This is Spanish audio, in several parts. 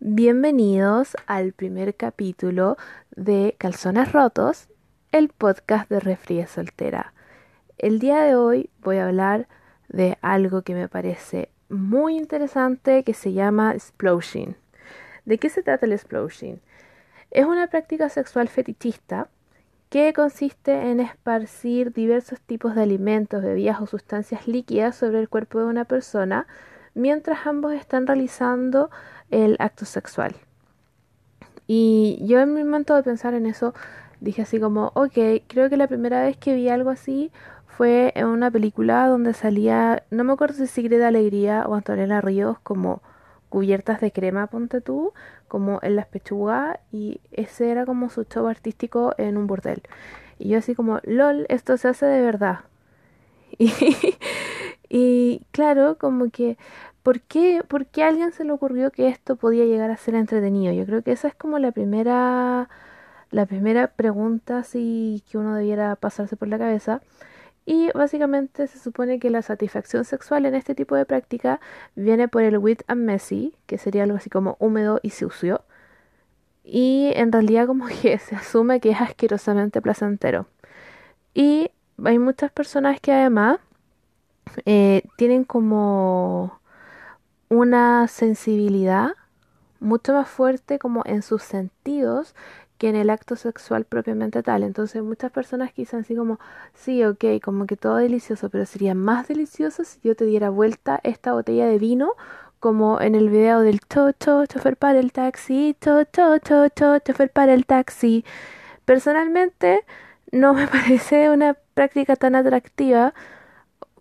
Bienvenidos al primer capítulo de Calzones Rotos, el podcast de Refría Soltera. El día de hoy voy a hablar de algo que me parece muy interesante que se llama sploshing. ¿De qué se trata el sploshing? Es una práctica sexual fetichista que consiste en esparcir diversos tipos de alimentos, bebidas o sustancias líquidas sobre el cuerpo de una persona mientras ambos están realizando el acto sexual. Y yo en mi momento de pensar en eso dije así como, ok, creo que la primera vez que vi algo así fue en una película donde salía, no me acuerdo si Sigrid Alegría o Antonella Ríos como cubiertas de crema, ponte tú, como en las pechugas, y ese era como su show artístico en un burdel. Y yo así como, lol, esto se hace de verdad. Y claro, como que ¿por qué, ¿por qué a alguien se le ocurrió que esto podía llegar a ser entretenido? Yo creo que esa es como la primera, la primera pregunta si que uno debiera pasarse por la cabeza. Y básicamente se supone que la satisfacción sexual en este tipo de práctica viene por el wet and messy, que sería algo así como húmedo y sucio. Y en realidad como que se asume que es asquerosamente placentero. Y hay muchas personas que además eh, tienen como una sensibilidad mucho más fuerte como en sus sentidos que en el acto sexual propiamente tal. Entonces muchas personas quizás así como, sí, ok, como que todo delicioso, pero sería más delicioso si yo te diera vuelta esta botella de vino como en el video del to, to, chofer para el taxi, to, to, to, to, chofer para el taxi. Personalmente no me parece una práctica tan atractiva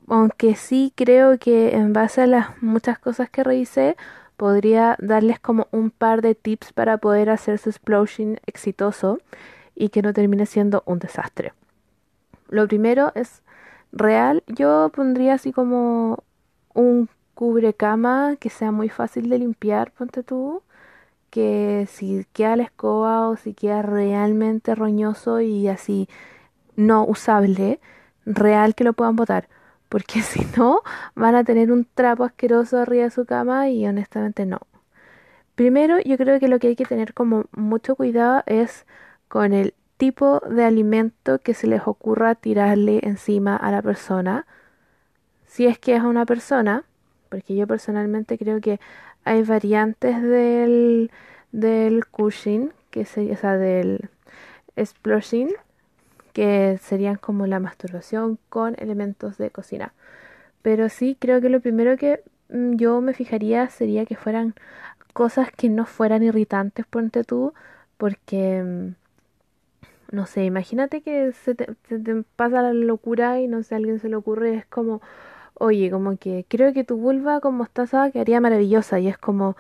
aunque sí creo que en base a las muchas cosas que revisé, podría darles como un par de tips para poder hacer su explosion exitoso y que no termine siendo un desastre. Lo primero es real, yo pondría así como un cubrecama que sea muy fácil de limpiar, ponte tú, que si queda la escoba o si queda realmente roñoso y así no usable, real que lo puedan botar porque si no van a tener un trapo asqueroso arriba de su cama y honestamente no. Primero, yo creo que lo que hay que tener como mucho cuidado es con el tipo de alimento que se les ocurra tirarle encima a la persona. Si es que es una persona, porque yo personalmente creo que hay variantes del, del cushing, que sería, o sea, del explosion, que serían como la masturbación con elementos de cocina. Pero sí, creo que lo primero que mm, yo me fijaría sería que fueran cosas que no fueran irritantes, ponte tú, porque, mm, no sé, imagínate que se te, pasa la locura y no sé, a alguien se le ocurre, es como, oye, como que creo que tu vulva con mostaza quedaría maravillosa y es como,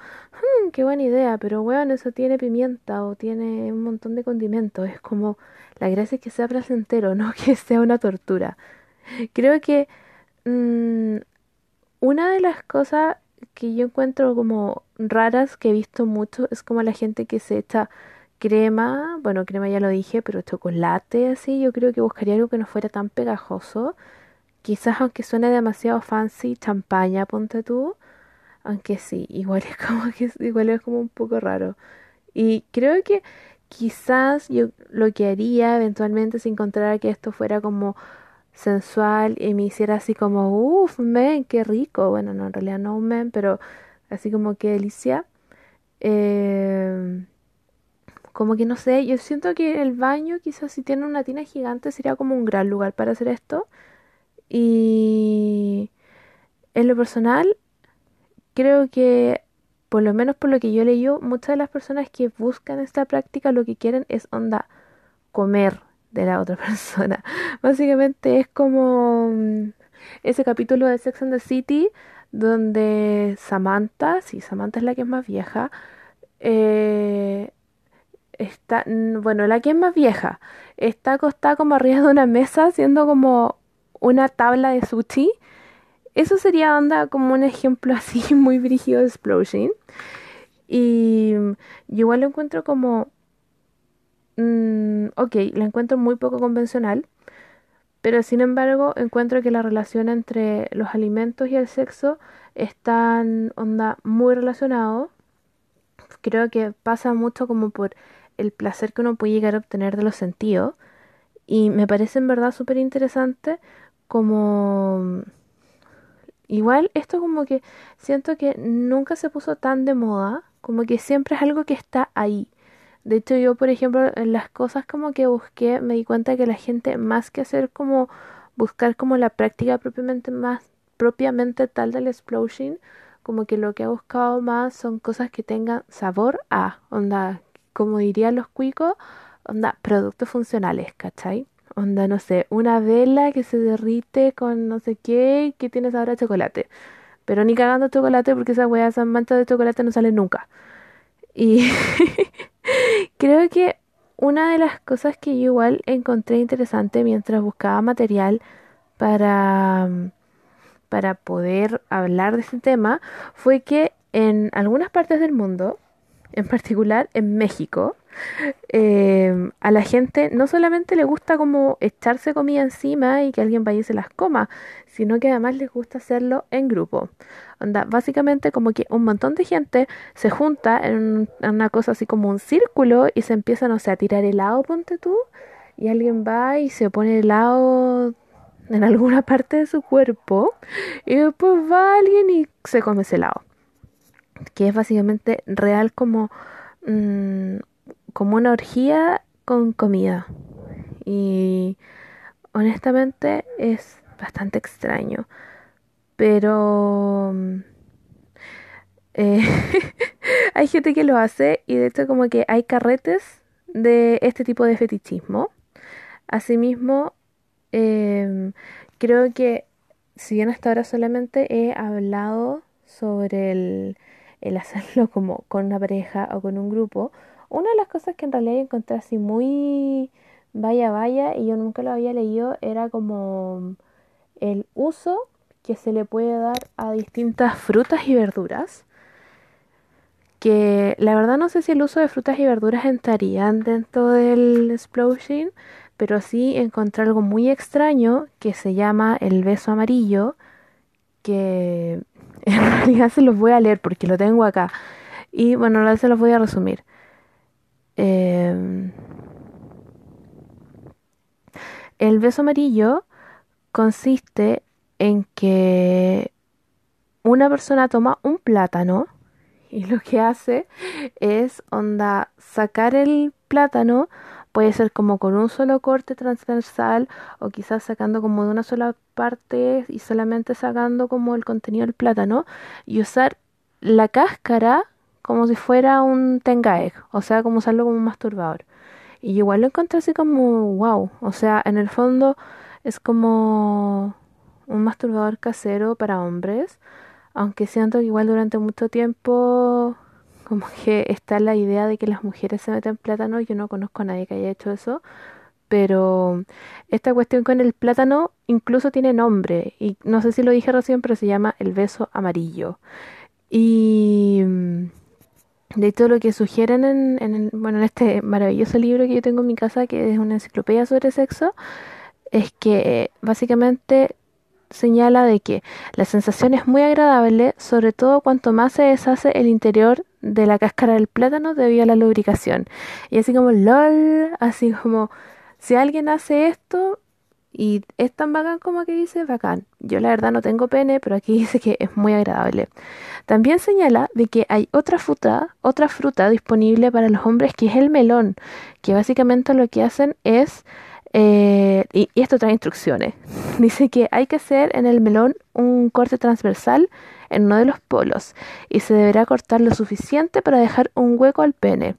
qué buena idea, pero bueno, eso tiene pimienta o tiene un montón de condimentos, es como, la gracia es que sea placentero, no que sea una tortura. Creo que mmm, una de las cosas que yo encuentro como raras que he visto mucho es como la gente que se echa crema, bueno, crema ya lo dije, pero chocolate así, yo creo que buscaría algo que no fuera tan pegajoso. Quizás aunque suene demasiado fancy, champaña, ponte tú. Aunque sí, igual es como que igual es como un poco raro. Y creo que quizás yo lo que haría eventualmente si encontrara que esto fuera como sensual y me hiciera así como, uff, men, qué rico. Bueno, no, en realidad no un men, pero así como qué delicia. Eh, como que no sé, yo siento que el baño quizás si tiene una tina gigante sería como un gran lugar para hacer esto. Y en lo personal, creo que por lo menos por lo que yo leí, muchas de las personas que buscan esta práctica lo que quieren es onda comer de la otra persona. Básicamente es como mm, ese capítulo de Sex and the City donde Samantha, sí, Samantha es la que es más vieja, eh, está, bueno, la que es más vieja, está acostada como arriba de una mesa haciendo como una tabla de sushi eso sería onda como un ejemplo así muy brígido de explosion. Y igual lo encuentro como... Mm, ok, lo encuentro muy poco convencional. Pero sin embargo encuentro que la relación entre los alimentos y el sexo están onda muy relacionados. creo que pasa mucho como por el placer que uno puede llegar a obtener de los sentidos. Y me parece en verdad súper interesante como... Igual esto como que siento que nunca se puso tan de moda, como que siempre es algo que está ahí. De hecho yo, por ejemplo, en las cosas como que busqué, me di cuenta que la gente más que hacer como buscar como la práctica propiamente más propiamente tal del explosion, como que lo que ha buscado más son cosas que tengan sabor a, onda, como dirían los cuicos, onda, productos funcionales, ¿cachai? Onda, no sé, una vela que se derrite con no sé qué que tiene sabor a chocolate. Pero ni cagando chocolate porque esa weá, esas manchas de chocolate no salen nunca. Y creo que una de las cosas que yo igual encontré interesante mientras buscaba material para, para poder hablar de este tema fue que en algunas partes del mundo, en particular en México, eh, a la gente no solamente le gusta como echarse comida encima y que alguien vaya y se las coma, sino que además les gusta hacerlo en grupo. Onda, básicamente como que un montón de gente se junta en, una cosa así como un círculo y se empieza, no sé, a tirar helado, ponte tú, y alguien va y se pone helado en alguna parte de su cuerpo y después va alguien y se come ese helado. Que es básicamente real como... Mm, como una orgía con comida. Y honestamente es bastante extraño. Pero mm, eh, hay gente que lo hace y de hecho como que hay carretes de este tipo de fetichismo. Asimismo, em, creo que si bien hasta ahora solamente he hablado sobre el, el hacerlo como con una pareja o con un grupo, una de las cosas que en realidad encontré así muy vaya vaya y yo nunca lo había leído era como el uso que se le puede dar a distintas frutas y verduras. Que la verdad no sé si el uso de frutas y verduras entrarían dentro del explosion, pero sí encontré algo muy extraño que se llama el beso amarillo, que en realidad se los voy a leer porque lo tengo acá. Y bueno, ahora se los voy a resumir. Em, el beso amarillo consiste en que una persona toma un plátano y lo que hace es onda sacar el plátano puede ser como con un solo corte transversal o quizás sacando como de una sola parte y solamente sacando como el contenido del plátano y usar la cáscara como si fuera un tenga o sea, como usarlo como un masturbador. Y igual lo encontré así como wow, o sea, en el fondo es como un masturbador casero para hombres, aunque siento que igual durante mucho tiempo como que está la idea de que las mujeres se meten plátano, yo no conozco a nadie que haya hecho eso, pero esta cuestión con el plátano incluso tiene nombre y no sé si lo dije recién, pero se llama el beso amarillo. Y de hecho, lo que sugieren en, en, bueno, en este maravilloso libro que yo tengo en mi casa, que es una enciclopedia sobre sexo, es que básicamente señala de que la sensación es muy agradable, sobre todo cuanto más se deshace el interior de la cáscara del plátano debido a la lubricación. Y así como lol, así como si alguien hace esto, y es tan bacán como que dice bacán. Yo la verdad no tengo pene, pero aquí dice que es muy agradable. También señala de que hay otra fruta, otra fruta disponible para los hombres que es el melón, que básicamente lo que hacen es eh, y, y, esto trae instrucciones. Dice que hay que hacer en el melón un corte transversal en uno de los polos y se deberá cortar lo suficiente para dejar un hueco al pene.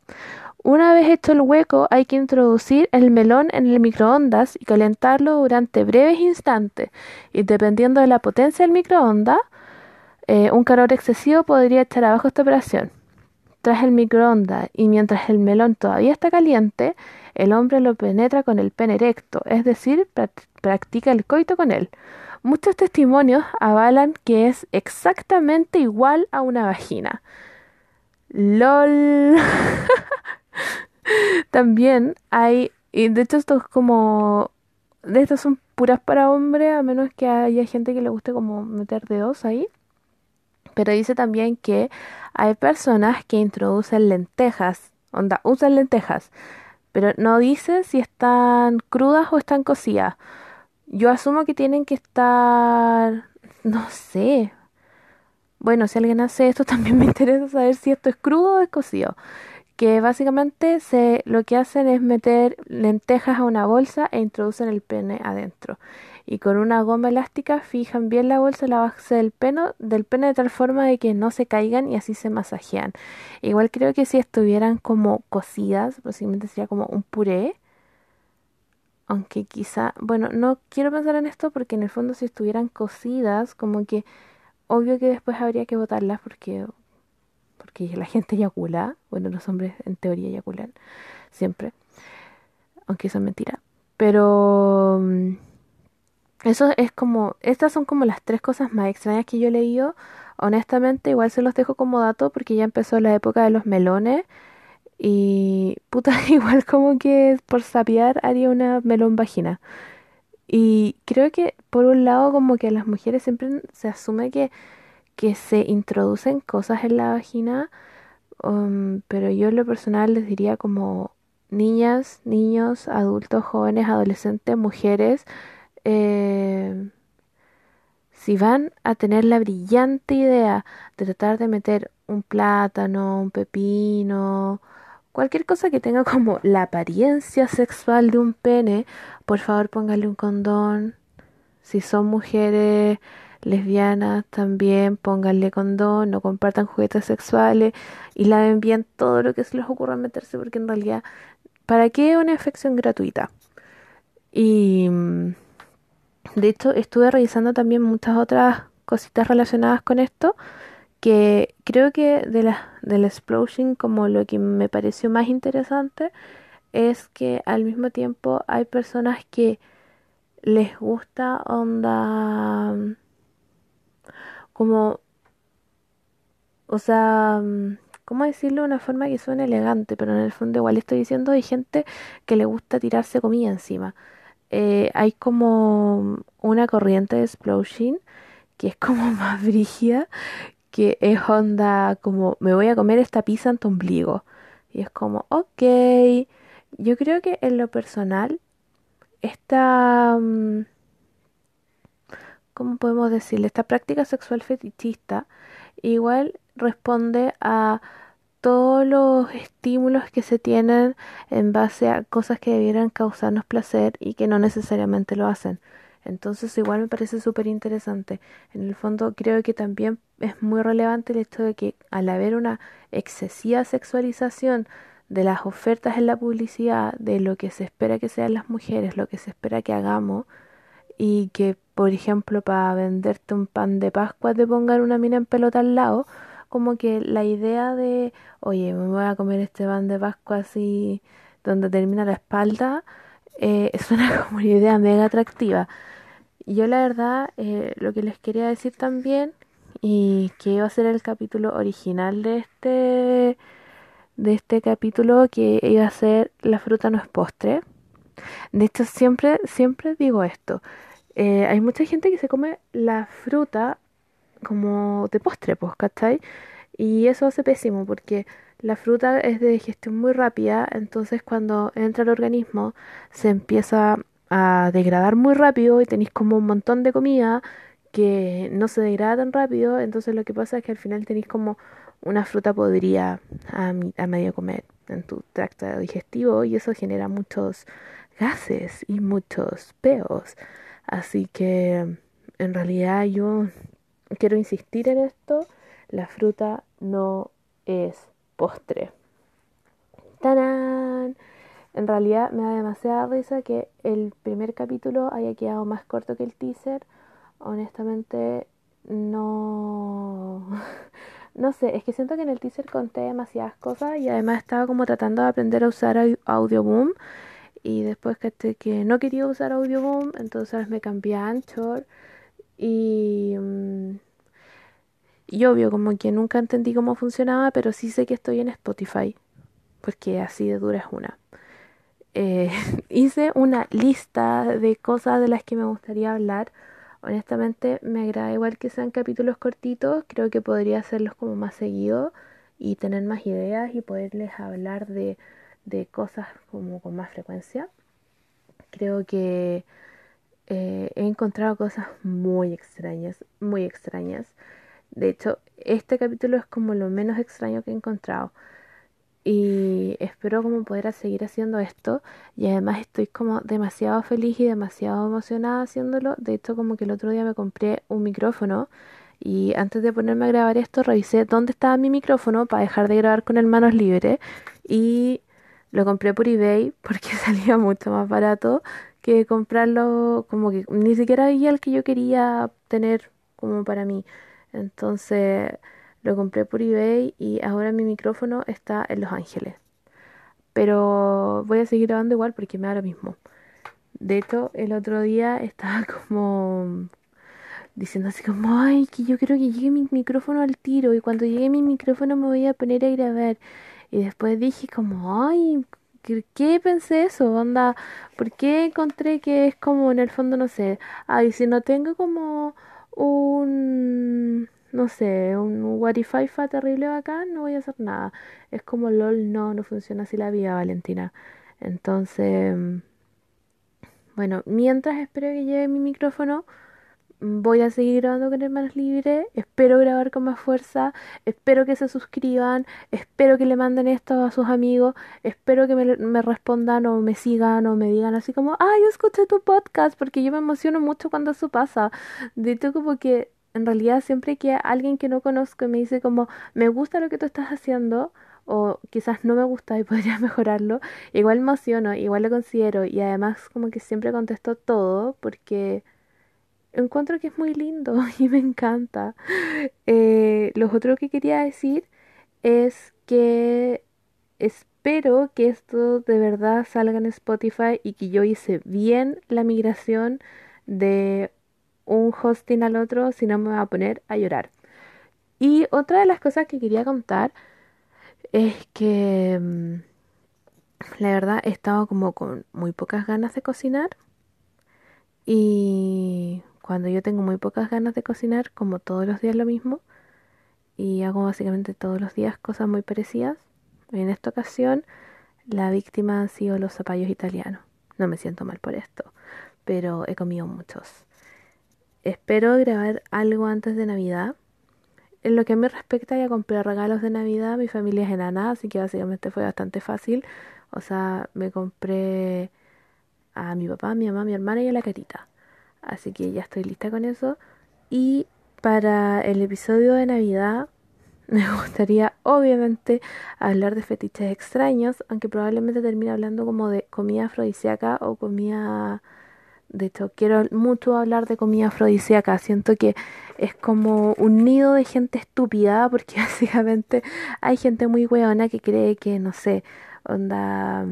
Una vez hecho el hueco, hay que introducir el melón en el microondas y calentarlo durante breves instantes. Y dependiendo de la potencia del microondas, eh, un calor excesivo podría echar abajo esta operación. Tras el microondas y mientras el melón todavía está caliente, el hombre lo penetra con el pene erecto, es decir, practica el coito con él. Muchos testimonios avalan que es exactamente igual a una vagina. LOL. También hay, y de hecho esto es como, de estas son puras para hombres, a menos que haya gente que le guste como meter dedos ahí. Pero dice también que hay personas que introducen lentejas, onda, usan lentejas, pero no dice si están crudas o están cocidas. Yo asumo que tienen que estar, no sé. Bueno, si alguien hace esto, también me interesa saber si esto es crudo o es cocido que básicamente lo que hacen es meter lentejas a una bolsa e introducen el pene adentro. Y con una goma elástica fijan bien la bolsa la base del pene, del pene de tal forma de que no se caigan y así se masajean. Igual creo que si estuvieran como cocidas, posiblemente sería como un puré. Aunque quizá, bueno, no quiero pensar en esto porque en el fondo si estuvieran cocidas, como que obvio que después habría que botarlas porque porque la gente eyacula, bueno, los hombres en teoría eyaculan siempre, aunque eso es mentira, pero mm, eso es como, estas son como las tres cosas más extrañas que yo he leído, honestamente igual se los dejo como dato porque ya empezó la época de los melones y puta, igual como que por sapear haría una melón vagina. Y creo que por un lado como que las mujeres siempre se asume que que se introducen cosas en la vagina, um, pero yo en lo personal les diría como niñas, niños, adultos, jóvenes, adolescentes, mujeres, eh, si van a tener la brillante idea de tratar de meter un plátano, un pepino, cualquier cosa que tenga como la apariencia sexual de un pene, por favor póngale un condón. Si son mujeres lesbianas también pónganle condón, no compartan juguetes sexuales y laven bien todo lo que se les ocurra meterse porque en realidad, ¿para qué una infección gratuita? Y mm, de hecho estuve revisando también muchas otras cositas relacionadas con esto que creo que de la, del explosion como lo que me pareció más interesante es que al mismo tiempo hay personas que les gusta onda como, o sea, mm, ¿cómo decirlo de una forma que suene elegante? Pero en el fondo igual estoy diciendo hay gente que le gusta tirarse comida encima. Eh, hay como una corriente de explosion que es como más brígida, que es onda como me voy a comer esta pizza en tu ombligo. Y es como, ok, yo creo que en lo personal, esta... Mm, ¿cómo podemos decirle? Esta práctica sexual fetichista igual responde a todos los estímulos que se tienen en base a cosas que debieran causarnos placer y que no necesariamente lo hacen. Entonces igual me parece súper interesante. En el fondo creo que también es muy relevante el hecho de que al haber una excesiva sexualización de las ofertas en la publicidad, de lo que se espera que sean las mujeres, lo que se espera que hagamos, y que, por ejemplo, para venderte un pan de Pascua te pongan una mina en pelota al lado, como que la idea de, oye, me voy a comer este pan de Pascua así, donde termina la espalda, eh, suena como una idea mega atractiva. Yo la verdad, eh, lo que les quería decir también, y que iba a ser el capítulo original de este de este capítulo que iba a ser la fruta no es postre. De hecho, siempre, siempre digo esto. Eh, hay mucha gente que se come la fruta como de postre, pues, ¿cachai? Y eso hace pésimo porque la fruta es de digestión muy rápida, entonces cuando entra al organismo se empieza a degradar muy rápido y tenéis como un montón de comida que no se degrada tan rápido, entonces lo que pasa es que al final tenéis como una fruta podría a, a medio comer en tu tracto digestivo y eso genera muchos gases y muchos peos. Así que en realidad yo quiero insistir en esto, la fruta no es postre. ¡Tarán! En realidad me da demasiada risa que el primer capítulo haya quedado más corto que el teaser. Honestamente no... no sé, es que siento que en el teaser conté demasiadas cosas y además estaba como tratando de aprender a usar Audioboom y después que, que no quería usar Audioboom, entonces me cambié a Anchor y, mm, y obvio, como que nunca entendí cómo funcionaba, pero sí sé que estoy en Spotify, porque así de dura es una. Eh, hice una lista de cosas de las que me gustaría hablar. Honestamente me agrada igual que sean capítulos cortitos, creo que podría hacerlos como más seguido y tener más ideas y poderles hablar de, de cosas como con más frecuencia. Creo que eh, he encontrado cosas muy extrañas, muy extrañas. De hecho, este capítulo es como lo menos extraño que he encontrado. Y espero como poder seguir haciendo esto. Y además estoy como demasiado feliz y demasiado emocionada haciéndolo. De hecho, como que el otro día me compré un micrófono. Y antes de ponerme a grabar esto, revisé dónde estaba mi micrófono para dejar de grabar con el manos libres. Y lo compré por eBay porque salía mucho más barato que comprarlo como que ni siquiera había el que yo quería tener como para mí. Entonces lo compré por eBay y ahora mi micrófono está en Los Ángeles. Pero voy a seguir grabando igual porque me da lo mismo. De hecho, el otro día estaba como diciendo así como, ay, que yo quiero que llegue mi micrófono al tiro y cuando llegue mi micrófono me voy a poner a grabar. Y después dije como, ay, ¿qué, qué pensé eso? Onda, ¿por qué encontré que es como en el fondo, no sé, ay, si no tengo como un, no sé, un Wi-Fi terrible bacán, no voy a hacer nada. Es como LOL, no, no funciona así la vida, Valentina. Entonces, bueno, mientras espero que llegue mi micrófono, voy a seguir grabando con Hermanos Libre. Espero grabar con más fuerza. Espero que se suscriban. Espero que le manden esto a sus amigos. Espero que me, respondan o me sigan o me digan así como, ah, yo escuché tu podcast porque yo me emociono mucho cuando eso pasa. De hecho, como que en realidad siempre que alguien que no conozco me dice como, me gusta lo que tú estás haciendo o quizás no me gusta y podría mejorarlo, igual me emociono, igual lo considero y además como que siempre contesto todo porque encuentro que es muy lindo y me encanta. Eh, lo otro que quería decir es que espero que esto de verdad salga en Spotify y que yo hice bien la migración de un hosting al otro, si no me voy a poner a llorar. Y otra de las cosas que quería contar es que mm, la verdad he estado como con muy pocas ganas de cocinar y cuando yo tengo muy pocas ganas de cocinar, como todos los días lo mismo, y hago básicamente todos los días cosas muy parecidas, en esta ocasión la víctima han sido los zapallos italianos. No me siento mal por esto, pero he comido muchos. Espero grabar algo antes de Navidad. En lo que me respecta, ya compré regalos de Navidad. Mi familia es enana, así que básicamente fue bastante fácil. O sea, me compré a mi papá, a mi mamá, a mi hermana y a la carita. Así que ya estoy lista con eso. Y para el episodio de Navidad me gustaría obviamente hablar de fetiches extraños, aunque probablemente termine hablando como de comida afrodisíaca o comida... De hecho, quiero mucho hablar de comida afrodisíaca. Siento que es como un nido de gente estúpida, porque básicamente hay gente muy weona que cree que, no sé, onda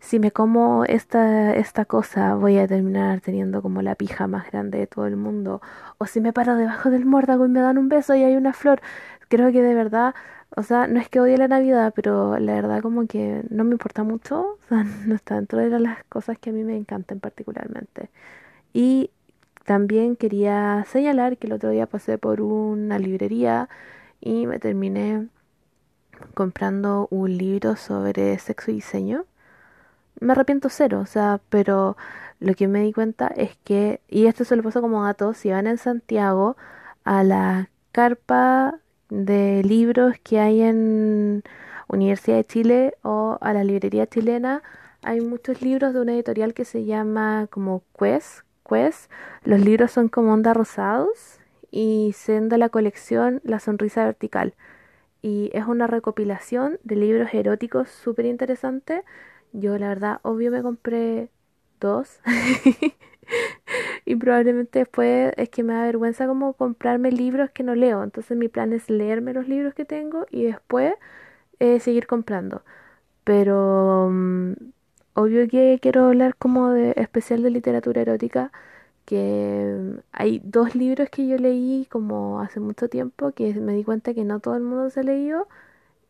si me como esta, esta cosa voy a terminar teniendo como la pija más grande de todo el mundo. O si me paro debajo del mórdago y me dan un beso y hay una flor. Creo que de verdad, o sea, no es que odie la Navidad, pero la verdad como que no me importa mucho. O sea, no está dentro de las cosas que a mí me encantan particularmente. Y también quería señalar que el otro día pasé por una librería y me terminé comprando un libro sobre sexo y diseño me arrepiento cero, o sea, pero lo que me di cuenta es que, y esto se lo paso como gato, si van en Santiago a la carpa de libros que hay en Universidad de Chile o a la librería chilena, hay muchos libros de una editorial que se llama como Quest, Quest. Los libros son como onda rosados y se de la colección La Sonrisa Vertical. Y es una recopilación de libros eróticos súper interesante yo la verdad, obvio me compré dos. y probablemente después es que me da vergüenza como comprarme libros que no leo. Entonces mi plan es leerme los libros que tengo y después eh, seguir comprando. Pero mm, obvio que quiero hablar como de especial de literatura erótica. Que mm, hay dos libros que yo leí como hace mucho tiempo que me di cuenta que no todo el mundo se ha leído.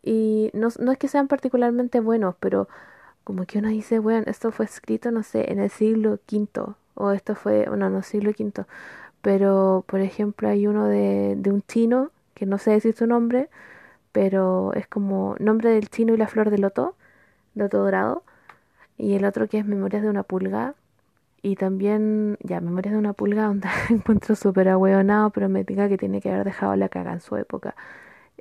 Y no, no es que sean particularmente buenos, pero como que uno dice, bueno, esto fue escrito, no sé, en el siglo V, o esto fue, bueno, no siglo V, pero por ejemplo hay uno de, de un chino, que no sé decir su nombre, pero es como nombre del chino y la flor de loto, loto dorado, y el otro que es Memorias de una pulga, y también, ya, Memorias de una pulga, donde encuentro súper ahueonado, pero me diga que tiene que haber dejado la caga en su época.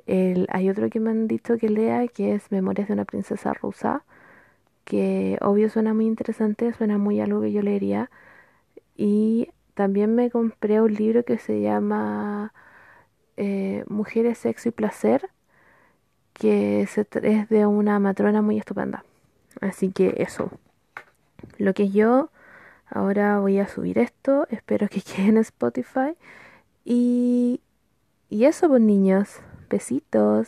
El, hay otro que me han dicho que lea, que es Memorias de una princesa rusa, que obvio suena muy interesante, suena muy algo que yo leería. Y también me compré un libro que se llama eh, Mujeres, Sexo y Placer, que es de una matrona muy estupenda. Así que eso. Lo que yo ahora voy a subir esto, espero que quede en Spotify. Y, y eso, pues niños, besitos.